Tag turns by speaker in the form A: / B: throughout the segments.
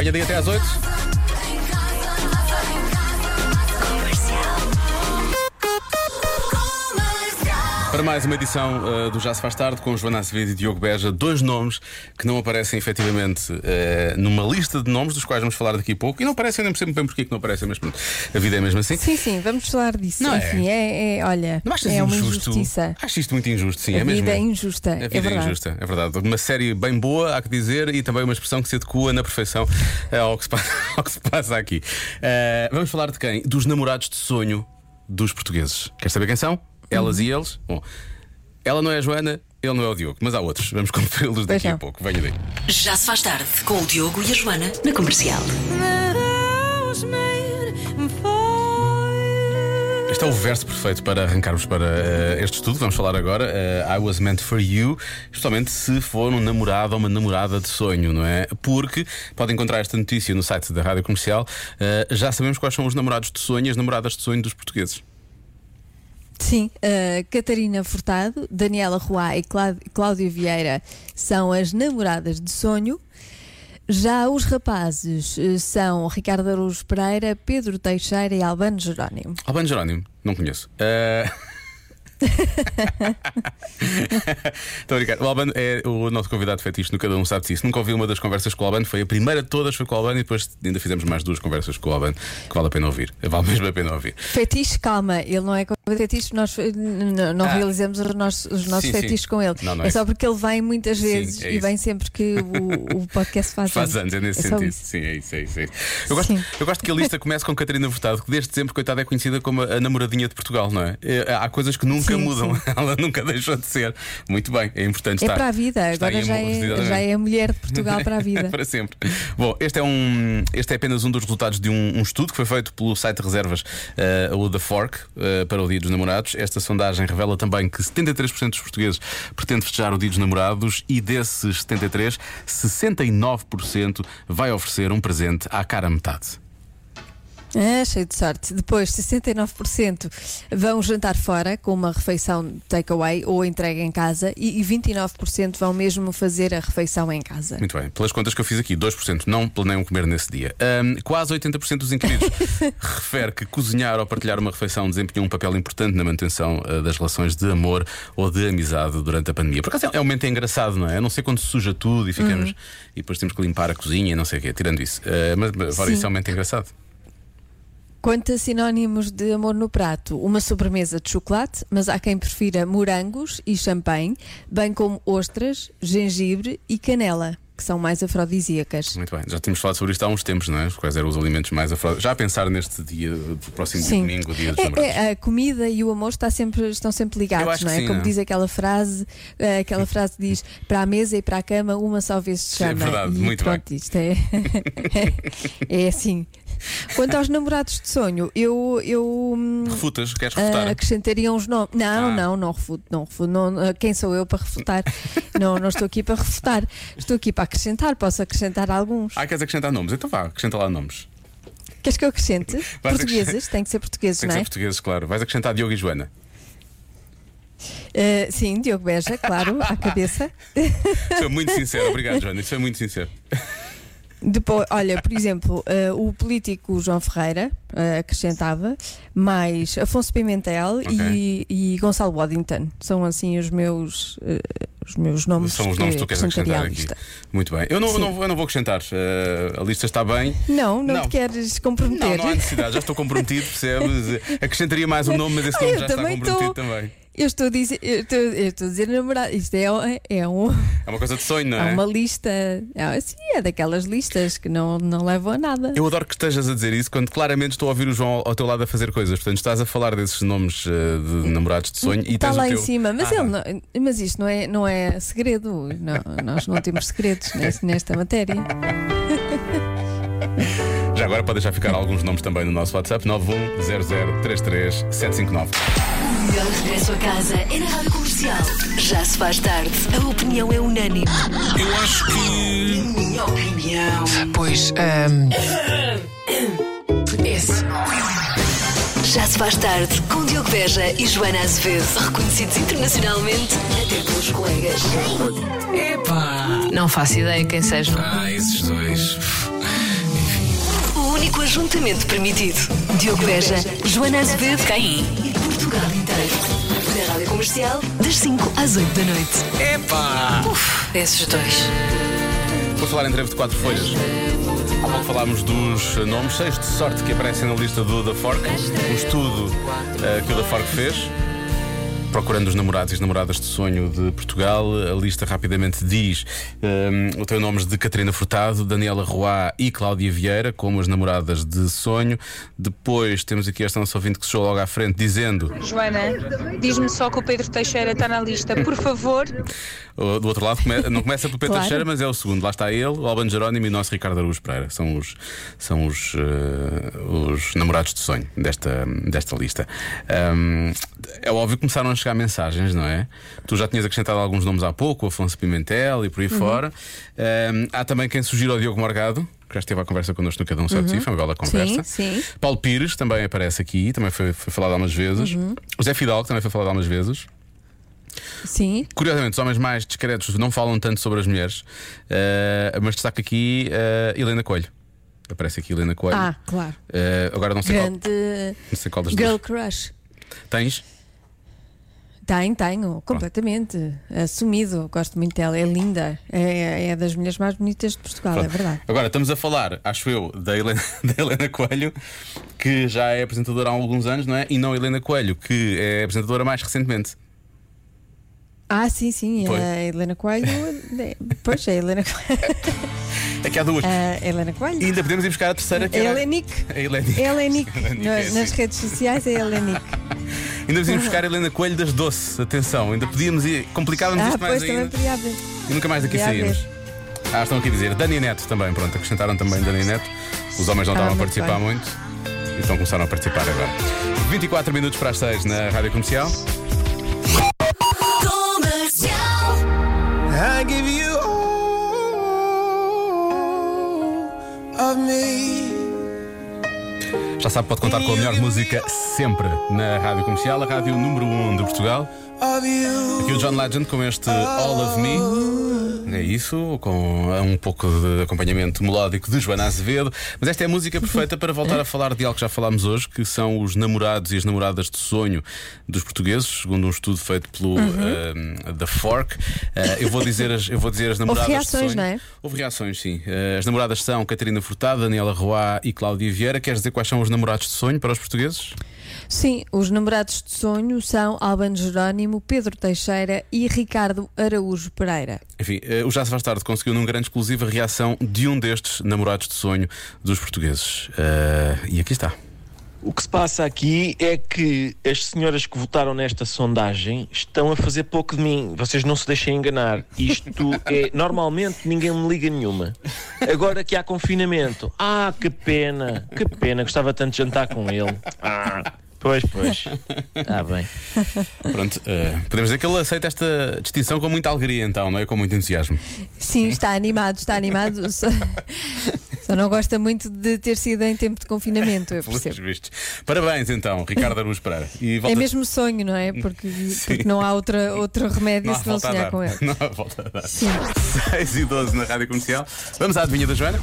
A: Venha daí até às 8. Para mais uma edição uh, do Já Se Faz Tarde com Joana Azevedo e Diogo Beja, dois nomes que não aparecem efetivamente uh, numa lista de nomes dos quais vamos falar daqui a pouco e não aparecem, nem percebo bem porque é que não aparecem, mas pronto, a vida é mesmo assim.
B: Sim, sim, vamos falar disso.
A: Não é?
B: Enfim, é, é, olha,
A: Não achas
B: é uma
A: injusto?
B: injustiça.
A: Acho isto muito injusto, sim,
B: A
A: é mesmo.
B: vida é injusta,
A: A
B: é
A: vida é,
B: verdade.
A: injusta, é verdade. Uma série bem boa, há que dizer, e também uma expressão que se adequa na perfeição eh, ao que se passa, ao que se passa aqui. Eh, vamos falar de quem? Dos namorados de sonho dos portugueses. Quer saber quem são? Elas e eles? Bom, ela não é a Joana, ele não é o Diogo, mas há outros. Vamos conferi-los daqui a pouco. Venha daí.
C: Já se faz tarde com o Diogo e a Joana na comercial.
A: Este é o verso perfeito para arrancarmos para eh, este estudo. Vamos falar agora. eh, I was meant for you, especialmente se for um namorado ou uma namorada de sonho, não é? Porque pode encontrar esta notícia no site da Rádio Comercial. Eh, já sabemos quais são os namorados de sonho e as namoradas de sonho dos portugueses.
B: Sim, uh, Catarina Furtado, Daniela Roá e Clá- Cláudia Vieira são as namoradas de sonho. Já os rapazes uh, são Ricardo Araújo Pereira, Pedro Teixeira e Albano Jerónimo.
A: Albano Jerónimo, não conheço. Eh, Estou a brincar. O Albano é o nosso convidado fetiche no Cada Um Sabe Disso. Nunca ouvi uma das conversas com o Albano, foi a primeira de todas, foi com o Albano e depois ainda fizemos mais duas conversas com o Albano que vale a pena ouvir. Vale mesmo a pena ouvir.
B: Fetiche, calma, ele não é com fetiche, nós não
A: Ah.
B: realizamos os nossos, os nossos
A: Sim, sim.
B: fetiches com ele.
A: Não, não
B: é,
A: é
B: só porque ele vem muitas
A: Sim,
B: vezes
A: é
B: e vem sempre que o, o podcast faz,
A: Faz anos, é nesse
B: só
A: sentido.
B: isso.
A: Sim, é isso, é isso. É isso. Eu, gosto,
B: Sim.
A: eu gosto que a lista comece com Catarina Furtado, que desde sempre, coitada, é conhecida como a namoradinha de Portugal, não é? É, Há coisas que nunca
B: Sim,
A: mudam,
B: sim.
A: ela nunca deixou de ser. Muito bem, é importante
B: É
A: estar.
B: para a vida, agora já é, já é a mulher de Portugal para a vida.
A: para sempre. Bom, este é, um, este é apenas um dos resultados de um, um estudo que foi feito pelo site de reservas eh, o The Fork eh, para o Dia dos Namorados. Esta sondagem revela também que 73% dos portugueses pretende festejar o Dia dos Namorados e desses 73, 69% vai oferecer um presente à cara metade.
B: Ah, cheio de sorte. Depois, 69% vão jantar fora com uma refeição takeaway ou entrega em casa e e 29% vão mesmo fazer a refeição em casa.
A: Muito bem, pelas contas que eu fiz aqui, 2% não planeiam comer nesse dia. Ahm, quase 80% dos inquiridos refere que cozinhar ou partilhar uma refeição desempenhou um papel importante na manutenção ah, das relações de amor ou de amizade durante a pandemia. Por acaso é é um momento engraçado, não é? A não sei quando se suja tudo e ficamos e depois temos que limpar a cozinha e não sei o quê, tirando isso. Mas mas fora
B: Sim.
A: isso é um momento engraçado.
B: Quanto a sinónimos de amor no prato, uma sobremesa de chocolate, mas há quem prefira morangos e champanhe, bem como ostras, gengibre e canela, que são mais afrodisíacas.
A: Muito bem, já tínhamos falado sobre isto há uns tempos, não é? Quais eram os alimentos mais afro... Já a pensar neste dia, do próximo dia
B: Sim.
A: domingo, dia dos
B: É- é, a comida e o amor está sempre, estão sempre ligados, não é?
A: sim,
B: Como
A: não é?
B: diz aquela frase, eh, aquela frase diz para a mesa e para a cama uma só vez se
A: Sim, é
B: chama.
A: verdade,
B: e
A: muito
B: pronto, isto é, é assim. Quanto aos namorados de sonho, eu, eu hum,
A: Refutas, queres refutar?
B: acrescentaria uns nomes. Não,
A: Ah.
B: não, não refuto, não refuto. Não, ah, quem sou eu para refutar? não, não estou aqui para refutar. Estou aqui para acrescentar. Posso acrescentar alguns.
A: Ah, queres acrescentar nomes? Então vá, acrescenta lá nomes.
B: Queres que eu acrescente?
A: Vais
B: Portugueses, tem que ser portugueses,
A: Tem que
B: não
A: ser
B: é?
A: portugueses, claro. Vais acrescentar Diogo e Joana.
B: Ah, sim, Diogo Beja, claro, à cabeça.
A: Foi muito sincero, obrigado, Joana. Isso foi muito sincero.
B: Depois, olha, por exemplo, eh, o político João Ferreira eh, acrescentava, mais Afonso Pimentel e, e Gonçalo Waddington. São assim os meus, eh, os meus nomes.
A: São os nomes que tu queres acrescentar aqui. Muito bem. Eu não, eu não, eu não vou acrescentar. A lista está bem.
B: Não, não,
A: Não.
B: te queres
A: Não,
B: comprometer.
A: não há necessidade, já estou comprometido, percebes? Acrescentaria mais um nome, mas esse nome já está comprometido
B: estou.
A: também.
B: Eu estou a dizer, eu estou, eu estou a dizer namorado. Isto é, é, um,
A: É uma coisa de sonho, não
B: é
A: é?
B: uma lista. É, sim, é daquelas listas que não, não levam a nada.
A: Eu adoro que estejas a dizer isso quando claramente estou a ouvir o João ao- teu lado a fazer coisas. Portanto, estás a falar desses nomes eh, de namorados de sonho e
B: Está lá
A: teu...
B: em cima, mas,
A: Ah,
B: ele não- mas isto não é, não é segredo. Não, nós não temos segredos nesta matéria.
A: Já agora pode deixar ficar alguns nomes também no nosso WhatsApp 910033759.
C: O melhor regresso a casa é na Rádio Comercial. Já se faz tarde. A opinião é unânime.
D: Eu acho que.
C: Minha opinião.
D: Pois, ahm, Esse.
C: Já se faz tarde com Diogo Beja e Joana Azevedo. Reconhecidos internacionalmente até pelos colegas.
D: Epá!
E: Não faço ideia quem seja.
D: Ah, esses dois.
C: Ajuntamento permitido. Diogo Beja, Joana Azevedo, Caim e Portugal Comercial, das 5 às 8 da noite.
D: Epá!
C: Uf, esses dois.
A: Vou falar em breve de quatro folhas. Há pouco falámos dos nomes, seis de sorte que aparecem na lista do The Fork, um estudo eh, que o The Fork fez. Procurando os namorados e as namoradas de sonho de Portugal, a lista rapidamente diz um, o teu nomes de Catarina Furtado, Daniela Roá e Cláudia Vieira, como as namoradas de sonho. Depois temos aqui esta nossa ouvinte que se chegou logo à frente dizendo
E: Joana, diz-me só que o Pedro Teixeira está na lista, por favor.
A: Uh, Do outro lado, não começa pelo Pedro
B: Claro.
A: Teixeira, mas é o segundo. Lá está ele, o Albano Jerónimo e o nosso Ricardo Araújo Pereira. São os, são os, uh, os namorados de sonho desta, desta lista. Um, é óbvio que começaram a chegar mensagens, não é? Tu já tinhas acrescentado alguns nomes há pouco, o Afonso Pimentel e por aí fora. Um, há também quem sugira o Diogo Morgado. Que já esteve à conversa connosco no Cada Um Sabe de Si, foi uma bela conversa.
B: sim.
A: Paulo Pires também aparece aqui, também foi, foi falado algumas vezes. O Zé Fidalgo também foi falado algumas vezes.
B: Sim.
A: Curiosamente, os homens mais discretos não falam tanto sobre as mulheres, eh, mas destaca aqui eh, Helena Coelho. Aparece aqui Helena Coelho.
B: Ah, claro.
A: Eh, agora não sei, qual,
B: Grande
A: não sei qual das
B: girl
A: duas.
B: crush.
A: Tens?
B: Tenho, tenho, completamente. Assumido. Gosto muito dela. É linda. É, é das mulheres mais bonitas de Portugal, é
A: Pronto.
B: verdade.
A: Agora estamos a falar, acho eu, da Helena, da Helena Coelho, que já é apresentadora há alguns anos, não é? E não a Helena Coelho, que é apresentadora mais recentemente.
B: Ah, sim, sim.
A: Foi.
B: A Helena Coelho. é- Pois, a Helena Coelho.
A: É que há duas.
B: A Helena
A: E
B: Coelho.
A: ainda podemos ir buscar a terceira que
B: A
A: era-
B: Helenic.
A: A Helenic.
B: Helenic.
A: Helenic, é assim.
B: Nas redes sociais é Helenic.
A: Ainda podemos ir buscar a Helena Coelho das Doce. Atenção, ainda podíamos ir. Complicávamos
B: Ah,
A: isto mais
B: pois
A: ainda.
B: podia haver.
A: E nunca mais daqui
B: Podia
A: saímos.
B: haver.
A: Ah, estão aqui a dizer. Dani Neto também, pronto, acrescentaram também Dani Neto. Os homens não
B: Ah,
A: estavam a participar
B: bem.
A: muito. Então começaram a participar agora. 24 minutos para as 6 na Rádio Comercial.
F: I give you
A: Já sabe, pode contar com a melhor música sempre na Rádio Comercial, a rádio número 1 de Portugal. Aqui o John Legend com este All of Me. É isso, com um pouco de acompanhamento melódico de Joana Azevedo. Mas esta é a música perfeita para voltar a falar de algo que já falámos hoje, que são os namorados e as namoradas de sonho dos portugueses, segundo um estudo feito pelo eh, The Fork. Eh, eu, vou dizer as, eu vou dizer as namoradas
B: reações,
A: de sonho.
B: não é?
A: Houve reações, sim. Eh, as namoradas são Catarina Furtado, Daniela Roá e Cláudia Vieira. Queres dizer quais são os namorados de sonho para os portugueses?
B: Sim, os namorados de sonho são Albano Jerónimo, Pedro Teixeira e Ricardo Araújo Pereira.
A: Enfim, eh, o Já se faz tarde conseguiu num grande exclusivo a reação de um destes namorados de sonho dos portugueses. Eh, e aqui está.
G: O que se passa aqui é que as senhoras que votaram nesta sondagem estão a fazer pouco de mim. Vocês não se deixem enganar. Isto é. Normalmente ninguém me liga nenhuma. Agora que há confinamento. Ah, que pena, que pena. Gostava tanto de jantar com ele. Ah, pois, pois. Está bem.
A: Pronto, eh, podemos dizer que ele aceita esta distinção com muita alegria, então, não é? Com muito entusiasmo.
B: Sim, está animado, está animado. Só, não gosta muito de ter sido em tempo de confinamento, eu percebo.
A: vistos. Parabéns, então, Ricardo Araújo Pereira. E
B: É
A: volta-
B: mesmo sonho, não é? Porque, porque não há outra, outro remédio
A: Não
B: se não sonhar com ele.
A: Não há volta a dar.
B: Sim.
A: 6 e 12 na rádio comercial. Vamos à adivinha da Joana?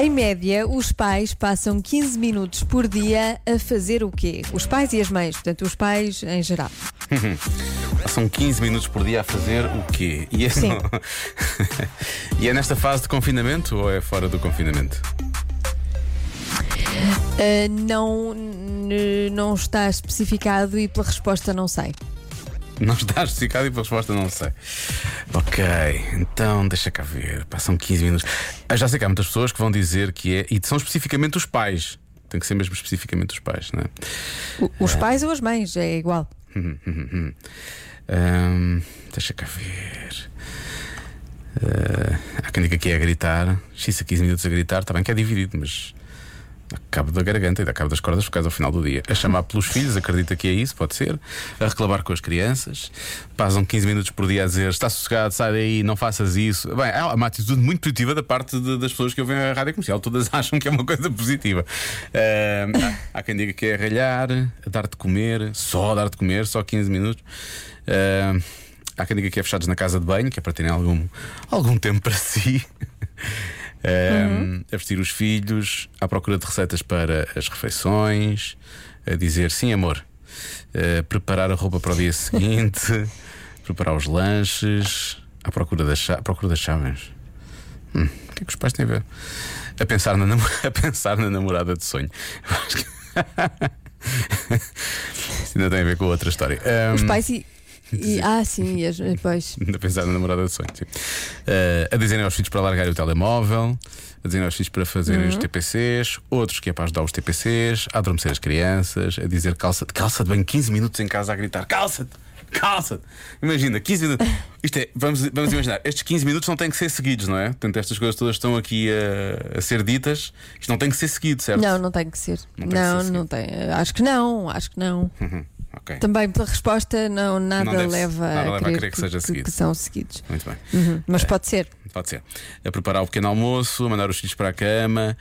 B: Em média, os pais passam 15 minutos por dia a fazer o quê? Os pais e as mães, portanto, os pais em geral.
A: São 15 minutos por dia a fazer o quê? E é,
B: Sim.
A: e é nesta fase de confinamento ou é fora do confinamento?
B: Ah, não, não está especificado e pela resposta não sei.
A: Não está especificado e pela resposta não sei. Ok, então deixa cá ver. Passam 15 minutos. Ah, Já sei que há muitas pessoas que vão dizer que é. E são especificamente os pais. Tem que ser mesmo especificamente os pais, não é?
B: Os pais ou as mães, é igual.
A: Ahm, deixa cá ver. Ah, há quem diga que é a gritar. X a 15 minutos a gritar, está bem que é dividido, mas. Cabo da garganta e dá cabo das cordas por causa ao final do dia. A chamar pelos filhos, acredita que é isso, pode ser. A reclamar com as crianças. Passam 15 minutos por dia a dizer está sossegado, sai daí, não faças isso. Bem, é uma atitude muito positiva da parte de- das pessoas que ouvem a rádio comercial. Todas acham que é uma coisa positiva. Ahm, há, há quem diga que é ralhar, dar de comer, só dar de comer, só 15 minutos. Ahm, há quem diga que é fechados na casa de banho, que é para terem algum, algum tempo para si. Um, A vestir os filhos, à procura de receitas para as refeições, a dizer sim, amor. Uh, preparar a roupa para o dia seguinte, preparar os lanches, à procura à procura das chaves. Hum, o que é que os pais têm a ver? A pensar na, a pensar na namorada de sonho. Acho que- Isso ainda tem a ver com outra história.
B: Os
A: Um,
B: pais e. e- ah, sim, e as, pois.
A: a pensar na namorada de sonho. sim. Uh, a dizerem aos filhos para largarem o telemóvel, a dizerem aos filhos para fazerem
B: Uhum.
A: os TPCs, outros que é para ajudar os TPCs, a adormecer as crianças, a dizer calça, calça de banho 15 minutos em casa a gritar: calça-te! Calça-te! Imagina, 15 minutos. Isto é, vamos, vamos imaginar, estes 15 minutos não têm que ser seguidos, não é? Portanto, estas coisas todas estão aqui a, a ser ditas, isto não tem que ser seguido, certo?
B: Não, não tem que ser.
A: Não
B: Não,
A: ser
B: não tem. Acho que não, acho que não.
A: Uhum, ok.
B: Também pela resposta, não, nada,
A: Não deve-
B: leva,
A: nada
B: a
A: leva a
B: crer
A: crer que seja seguido.
B: que são seguidos.
A: Muito bem.
B: Uhum, Mas pode ser.
A: Pode ser. A preparar o pequeno almoço, a mandar os filhos para a cama,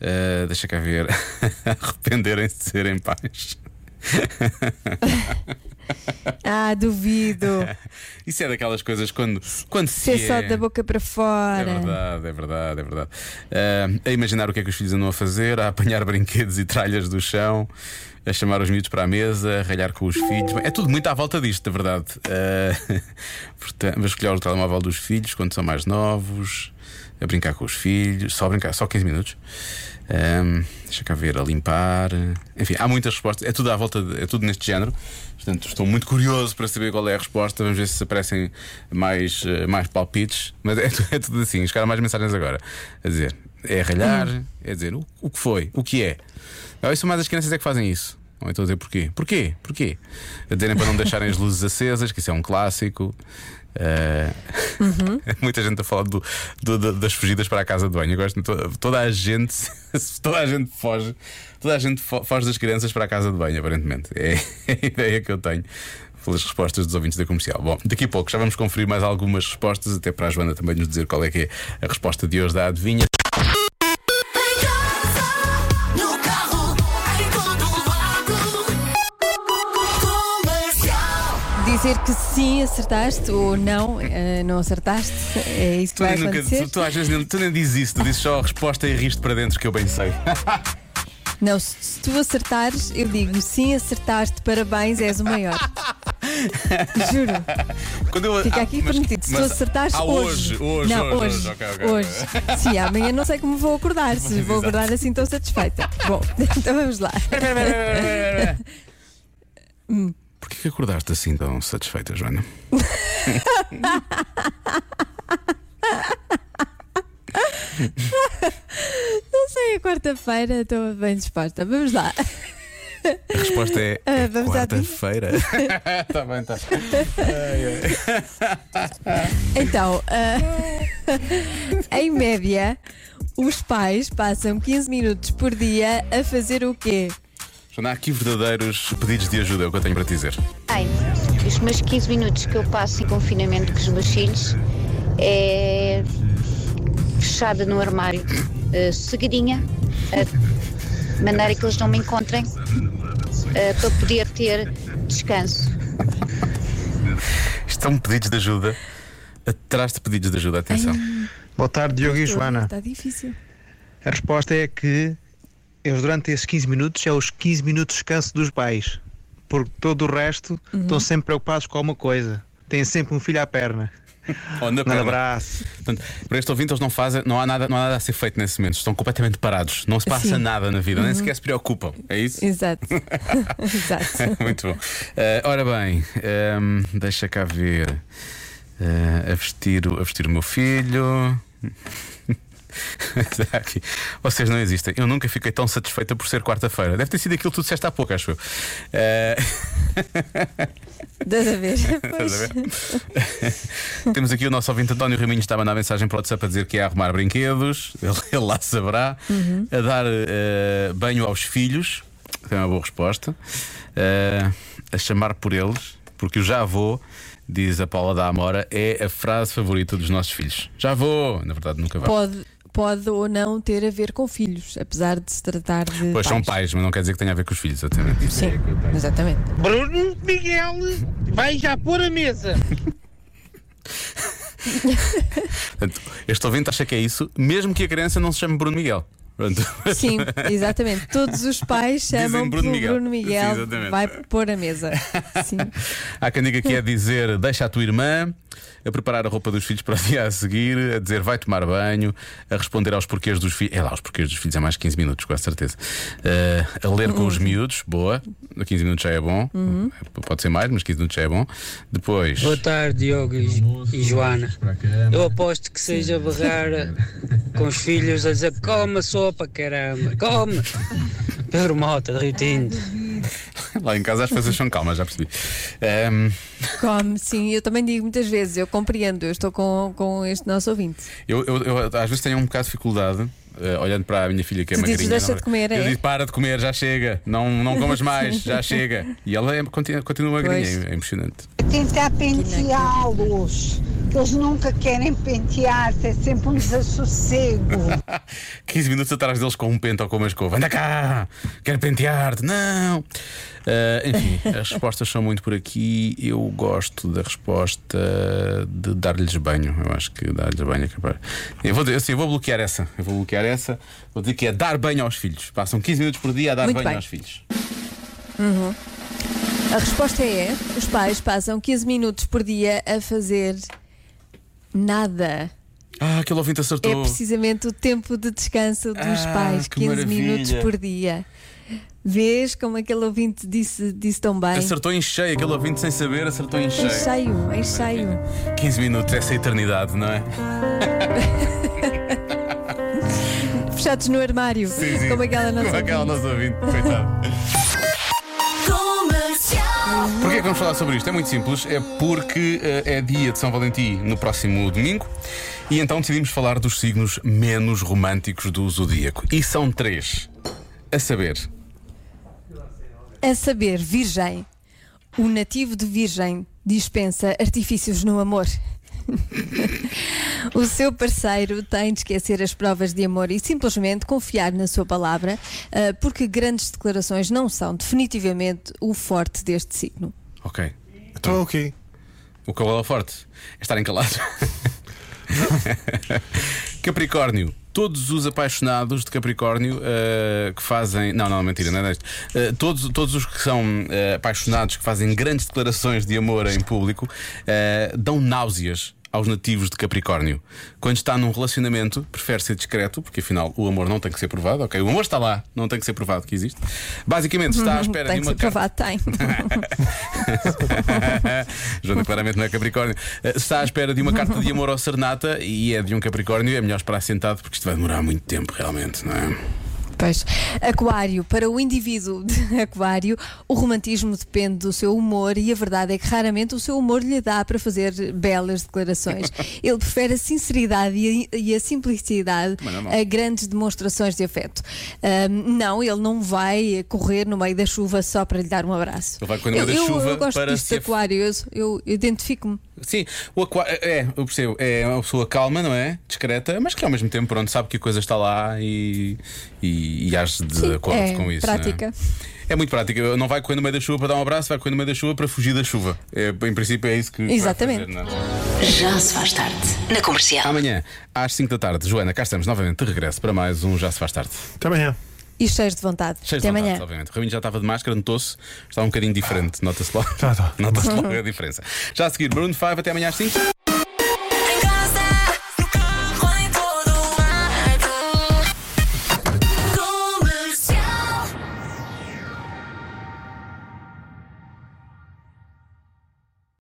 A: uh, deixa cá ver, arrependerem-se de serem pais.
B: Ah, duvido.
A: Isso é daquelas coisas quando, quando se
B: Ser só
A: é.
B: da boca para
A: É
B: fora.
A: verdade, é verdade, é verdade. Uh, a imaginar o que é que os filhos andam a fazer, a apanhar brinquedos e tralhas do chão, a chamar os miúdos para a mesa, a ralhar com os filhos. É tudo muito à volta disto, na verdade. Uh, portanto, a escolher o telemóvel dos filhos quando são mais novos, a brincar com os filhos, só brincar, só 15 minutos. Um, deixa cá ver, a limpar. Enfim, há muitas respostas. É tudo à volta, de- é tudo neste género. Portanto, estou muito curioso para saber qual é a resposta. Vamos ver se aparecem mais, eh, mais palpites. Mas é, é tudo assim. Chegaram mais mensagens agora. A dizer, é ralhar, é dizer o, o que foi, o que é. Não, isso mais as crianças é que fazem isso. Ou então a dizer porquê? Porquê? Porquê? A dizerem para não deixarem as luzes acesas, que isso é um clássico. Eh, Muita gente a falar do, do- da- das fugidas para a casa de banho. Eu gosto de to- toda a gente, toda a gente foge, toda a gente fo- foge das crianças para a casa de banho, aparentemente. É a ideia que eu tenho pelas respostas dos ouvintes da comercial. Bom, daqui a pouco já vamos conferir mais algumas respostas, até para a Joana também nos dizer qual é que é a resposta de hoje da adivinha.
B: Acertaste ou não, eh, não acertaste, é isso que
A: Tu,
B: vai
A: nunca-
B: acontecer.
A: tu- tu às vezes nem, tu nem dizes isso, tu dizes só a resposta e riste para dentro, que eu bem sei.
B: Não, se, se tu acertares, eu digo sim acertaste, parabéns, és o maior. Juro.
A: Quando eu-
B: Fica
A: ah,
B: aqui
A: mas-
B: permitido. Se tu acertares
A: ah,
B: hoje.
A: hoje, hoje,
B: não,
A: hoje,
B: hoje.
A: hoje, ok, ok,
B: hoje. Sim, amanhã não sei como vou acordar. Se vou acordar assim tão satisfeita. Bom, então vamos lá.
A: Porquê que acordaste assim tão satisfeita, Joana?
B: Não sei, é quarta-feira, estou bem disposta. Vamos lá.
A: A resposta é, é
B: à
A: quarta-feira. Está bem, está.
B: Então, ah, em média, os pais passam 15 minutos por dia a fazer o quê?
A: Joana, há aqui verdadeiros pedidos de ajuda, é o que eu tenho para te dizer.
H: Ai, os meus 15 minutos que eu passo em confinamento com os meus filhos é fechada no armário, eh, cegadinha, a maneira que eles não me encontrem, eh, para poder ter descanso.
A: Estão pedidos de ajuda. Atrás de pedidos de ajuda, atenção.
I: Boa tarde, Diogo e Joana.
B: Está difícil.
I: A resposta é que eles, durante esses 15 minutos, é os 15 minutos de descanso dos pais. Porque todo o resto estão sempre preocupados com alguma coisa. Têm sempre um filho à perna.
A: Oh, na
I: Um
A: perna.
I: abraço.
A: Portanto, para este ouvinte, eles não fazem, não há, nada, não há nada a ser feito nesse momento. Estão completamente parados. Não se passa
B: Sim.
A: nada na vida, nem sequer se preocupam. É isso?
B: Exato. Exato.
A: Muito bom. Eh, ora bem, ehm, deixa cá ver. Eh, a, vestir, o- a vestir o meu filho. Vocês não existem. Eu nunca fiquei tão satisfeita por ser quarta-feira. Deve ter sido aquilo que tu disseste há pouco, acho eu. Eh,
B: Estás a ver?
A: Temos aqui o nosso ouvinte António Raminhos está a mandar mensagem para o WhatsApp a dizer que é a arrumar brinquedos, ele, ele lá saberá, a dar eh, banho aos filhos, tem uma boa resposta, eh, a chamar por eles, porque o já vou, diz a Paula da Amora, é a frase favorita dos nossos filhos. Já vou, na verdade nunca vai.
B: Pode, pode ou não ter a ver com filhos, apesar de se tratar de.
A: Pois são pais, mas não quer dizer que tenha a ver com os filhos, exatamente. É
B: Sim,
A: eu tenho.
J: Bruno Miguel, vai já pôr a mesa.
A: Portanto, este ouvinte acha que é isso, mesmo que a criança não se chame Bruno Miguel. Pronto.
B: Sim, exatamente. Todos os pais chamam
A: Bruno Miguel.
B: Bruno Miguel.
A: Sim, exatamente.
B: vai pôr a mesa. Sim.
A: Há quem diga que é dizer deixa a tua irmã, a preparar a roupa dos filhos para o dia a seguir, a dizer vai tomar banho, a responder aos porquês dos filhos. É lá, os porquês dos filhos é mais 15 minutos, com certeza. Eh, a ler com os miúdos, boa. 15 minutos já é bom. Pode ser mais, mas 15 minutos já é bom. Depois.
J: Boa tarde, Diogo e, e Joana. Eu aposto que seja berrar com os filhos a dizer come a sopa, caramba, come. Pedro Mota, de Rio Tinto.
A: Lá em casa as coisas são calmas, já percebi. Ehm,
B: Come, sim, eu também digo muitas vezes, eu compreendo, eu estou com, com este nosso ouvinte.
A: eu, eu- eu às vezes tenho um bocado de dificuldade. eh, olhando para a minha filha que é
B: Tu dizes,
A: magrinha,
B: "Deixa
A: não-
B: de comer",
A: eu
B: é?
A: digo para de comer, já chega, não, não comas mais, já chega. E ela é, continua, continua magrinha,
B: Pois.
A: é, é impressionante.
K: tentar penteá-los. Eles nunca querem pentear-se, é sempre um desassossego.
A: 15 minutos atrás deles com um pente ou com uma escova. Anda cá! Quero pentear-te! Não! Ah, enfim, as respostas são muito por aqui. Eu gosto da resposta de dar-lhes banho. Eu acho que dar-lhes banho é capaz. Eu vou, assim, eu vou bloquear essa. Eu vou bloquear essa. Vou dizer que é dar banho aos filhos. Passam 15 minutos por dia a dar
B: Muito
A: banho
B: bem.
A: aos filhos.
B: A resposta é: os pais passam 15 minutos por dia a fazer nada.
A: Ah, aquele ouvinte
B: É
A: acertou.
B: precisamente o tempo de descanso dos
A: Ah,
B: pais,
A: que
B: 15
A: maravilha.
B: minutos por dia. Vês como aquele ouvinte disse, disse tão bem?
A: Acertou em cheio, aquele ouvinte sem saber, acertou em
B: Em
A: cheio.
B: cheio, em cheio.
A: 15 minutos, essa é eternidade, não é?
B: Fechados no armário,
A: Sim, sim.
B: como aquela nossa.
A: Como aquela
B: ouvinte.
A: nossa ouvinte, coitada. Porquê que vamos falar sobre isto? É muito simples, é porque eh, é dia de São Valentim no próximo domingo e então decidimos falar dos signos menos românticos do zodíaco. E são três. A saber,
B: A saber, Virgem. O nativo de Virgem dispensa artifícios no amor. o seu parceiro tem de esquecer as provas de amor e simplesmente confiar na sua palavra, ah, porque grandes declarações não são definitivamente o forte deste signo.
A: ok.
D: Então, ok.
A: O cavalo é forte é estarem calados. Capricórnio. Todos os apaixonados de Capricórnio eh, que fazem. Não, não, mentira, não é isto. Eh, todos, todos os que são eh, apaixonados, que fazem grandes declarações de amor em público, dão náuseas aos nativos de Capricórnio. Quando está num relacionamento, prefere ser discreto, porque afinal o amor não tem que ser provado, ok? O amor está lá, não tem que ser provado que existe. Basicamente, está à espera
B: tem
A: de
B: que
A: uma
B: ser
A: carta.
B: provado, tem.
A: Joana claramente não é Capricórnio. Eh, Está à espera de uma carta de amor ao Serenata e é de um Capricórnio, é melhor esperar sentado porque isto vai demorar muito tempo, realmente, não é?
B: Pois. Aquário. Para o indivíduo de Aquário, o romantismo depende do seu humor e a verdade é que raramente o seu humor lhe dá para fazer belas declarações. Ele prefere a sinceridade e a, e a simplicidade
A: Mas não, não.
B: a grandes demonstrações de afeto. Ahm, não, ele não vai correr no meio da chuva só para lhe dar um abraço.
A: Ele vai meio
B: eu,
A: da
B: eu-
A: chuva
B: eu gosto
A: para
B: disto de Aquário, eu, eu identifico-me.
A: Sim, o aquário, é, eu percebo, é uma pessoa calma, não é? Discreta, mas que ao mesmo tempo, pronto, sabe que a coisa está lá e, e, e age de
B: Sim,
A: acordo
B: é
A: com isso. é?
B: prática.
A: É muito prática. Não vai correr no meio da chuva para dar um abraço, vai correr no meio da chuva para fugir da chuva. É, em princípio é isso que. vai
B: Exatamente.
A: fazer, é?
C: Já se faz tarde. Na comercial.
A: Amanhã, às 5 da tarde, Joana, cá estamos novamente de regresso para mais um Já Se Faz Tarde.
D: Até amanhã.
B: E cheios de vontade.
A: Cheio
B: Até
A: de vontade,
B: amanhã.
A: obviamente. O Raminho já estava de máscara, notou-se, está um bocadinho diferente. Nota-se logo.
D: Já está.
A: Nota-se logo a diferença. Já a seguir, Bruno 5, até amanhã às 5.